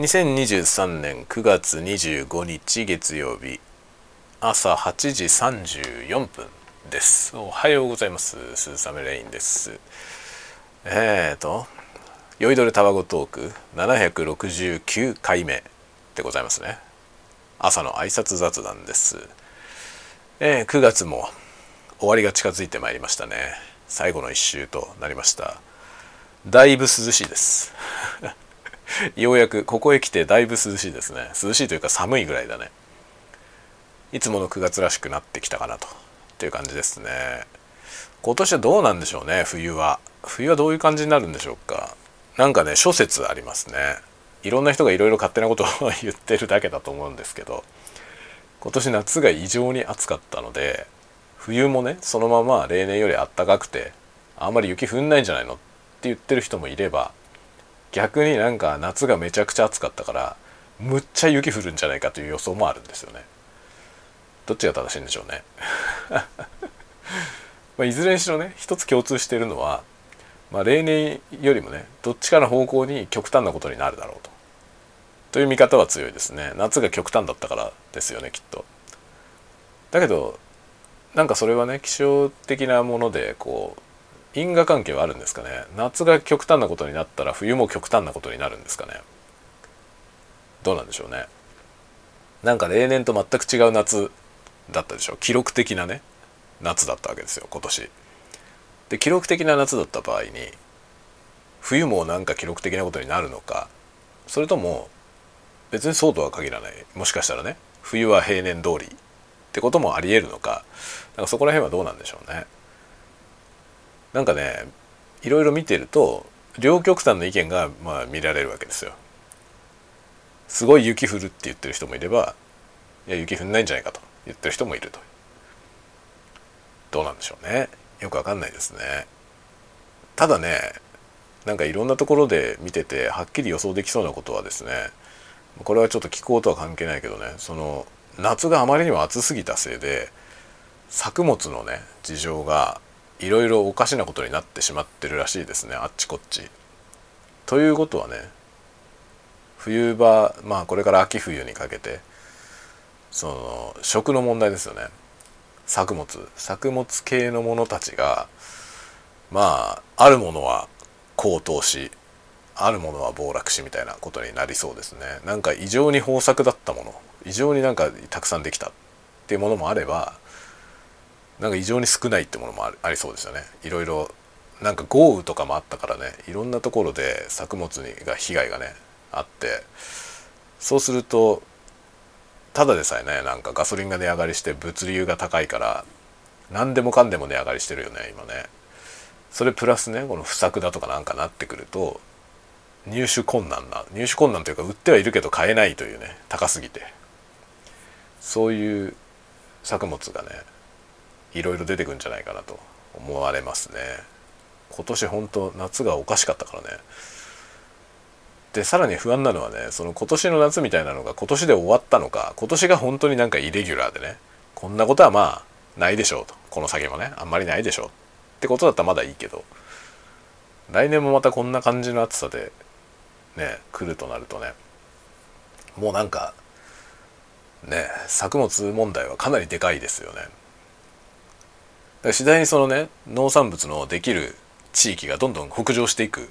2023年9月25日月曜日朝8時34分です。おはようございます。スーサメレインです。えーと酔いどれタバコトーク769回目でございますね。朝の挨拶雑談です。えー、9月も終わりが近づいてまいりましたね。最後の1週となりました。だいぶ涼しいです。ようやくここへ来てだいぶ涼しいですね。涼しいというか寒いぐらいだね。いつもの9月らしくなってきたかなと。っていう感じですね。今年はどうなんでしょうね冬は。冬はどういう感じになるんでしょうか。なんかね諸説ありますね。いろんな人がいろいろ勝手なことを言ってるだけだと思うんですけど。今年夏が異常に暑かったので冬もねそのまま例年よりあったかくてあんまり雪降んないんじゃないのって言ってる人もいれば逆になんか夏がめちゃくちゃ暑かったからむっちゃ雪降るんじゃないかという予想もあるんですよね。どっちが正しいんでしょうね。まあいずれにしろね一つ共通しているのは、まあ、例年よりもねどっちかの方向に極端なことになるだろうと。という見方は強いですね。夏が極端だったからですよねきっと。だけどなんかそれはね気象的なものでこう因果関係はあるんですかね。夏が極端なことになったら冬も極端なことになるんですかね。どうなんでしょうね。なんか例年と全く違う夏だったでしょ記録的なね夏だったわけですよ今年。で記録的な夏だった場合に冬もなんか記録的なことになるのかそれとも別にそうとは限らない。もしかしたらね冬は平年通りってこともありえるのか。なんかそこら辺はどうなんでしょうね。なんかねいろいろ見てると両極端の意見がまあ見られるわけですよ。すごい雪降るって言ってる人もいればいや雪降んないんじゃないかと言ってる人もいると。どうなんでしょうね。よくわかんないですね。ただねなんかいろんなところで見ててはっきり予想できそうなことはですねこれはちょっと気候とは関係ないけどねその夏があまりにも暑すぎたせいで作物のね事情がいろいろおかしなことになってしまってるらしいですねあっちこっち。ということはね冬場まあこれから秋冬にかけてその食の問題ですよね。作物。作物系のものたちがまああるものは高騰しあるものは暴落しみたいなことになりそうですね。なんか異常に豊作だったもの。異常になんかたくさんできたっていうものもあればなんか異常に少ないってものもありそうですよね。いろいろなんか豪雨とかもあったからね。いろんなところで作物にが被害がねあって。そうするとただでさえねなんかガソリンが値上がりして物流が高いから何でもかんでも値上がりしてるよね今ね。それプラスねこの不作だとかなんかなってくると入手困難な入手困難というか売ってはいるけど買えないというね高すぎて。そういう作物がねいろいろ出てくんじゃないかなと思われますね。今年本当夏がおかしかったからね。でさらに不安なのはねその今年の夏みたいなのが今年で終わったのか今年が本当になんかイレギュラーでねこんなことはまあないでしょうと。この先もねあんまりないでしょう。ってことだったらまだいいけど来年もまたこんな感じの暑さでね来るとなるとねもうなんかね作物問題はかなりでかいですよね。次第にそのね農産物のできる地域がどんどん北上していくっ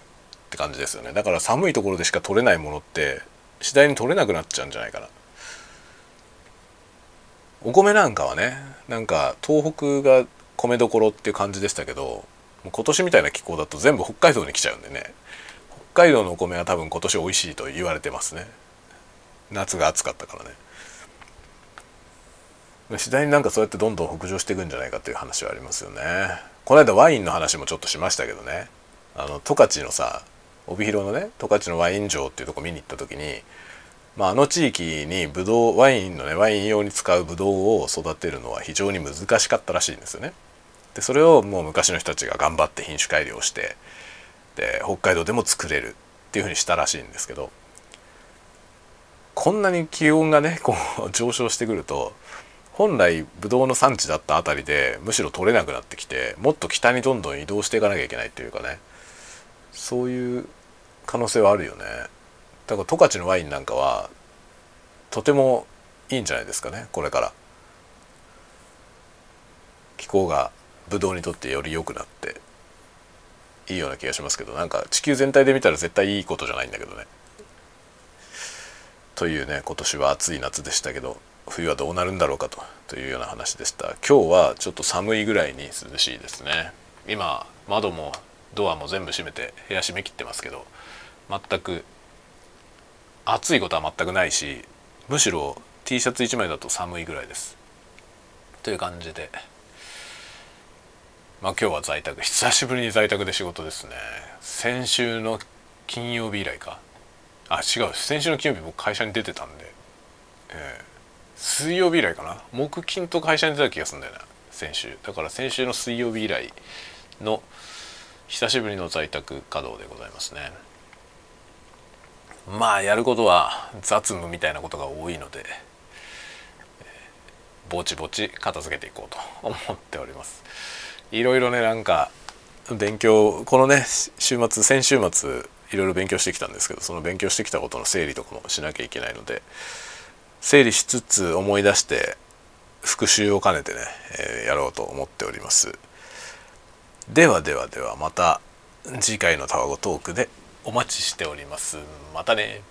て感じですよね。だから寒いところでしか取れないものって次第に取れなくなっちゃうんじゃないかな。お米なんかはねなんか東北が米どころっていう感じでしたけど今年みたいな気候だと全部北海道に来ちゃうんでね。北海道のお米は多分今年美味しいと言われてますね。夏が暑かったからね。次第になんかそうやってどんどん北上していくんじゃないかっていう話はありますよね。この間ワインの話もちょっとしましたけどね。あの十勝のさ帯広のね十勝のワイン城っていうとこ見に行った時に、まあ、あの地域にブドウワインのねワイン用に使うブドウを育てるのは非常に難しかったらしいんですよね。でそれをもう昔の人たちが頑張って品種改良してで北海道でも作れるっていうふうにしたらしいんですけどこんなに気温がねこう上昇してくると本来ブドウの産地だった辺りでむしろ取れなくなってきてもっと北にどんどん移動していかなきゃいけないっていうかね。そういう可能性はあるよね。だから十勝のワインなんかはとてもいいんじゃないですかねこれから。気候がブドウにとってより良くなって。いいような気がしますけどなんか地球全体で見たら絶対いいことじゃないんだけどね。というね今年は暑い夏でしたけど。冬はどうなるんだろうかとというような話でした。今日はちょっと寒いぐらいに涼しいですね。今窓もドアも全部閉めて部屋閉め切ってますけど全く暑いことは全くないしむしろ T シャツ1枚だと寒いぐらいです。という感じで。まあ今日は在宅。久しぶりに在宅で仕事ですね。先週の金曜日以来か。あ違う。先週の金曜日僕会社に出てたんで、えー、水曜日以来かな。木金と会社に出た気がするんだよな先週。だから先週の水曜日以来の久しぶりの在宅稼働でございますね。まあやることは雑務みたいなことが多いので、ぼちぼち片付けていこうと思っております。いろいろねなんか勉強このね週末先週末いろいろ勉強してきたんですけどその勉強してきたことの整理とかもしなきゃいけないので整理しつつ思い出して復習を兼ねてね、えー、やろうと思っております。ではではではまた次回のタワゴトークでお待ちしております。またね。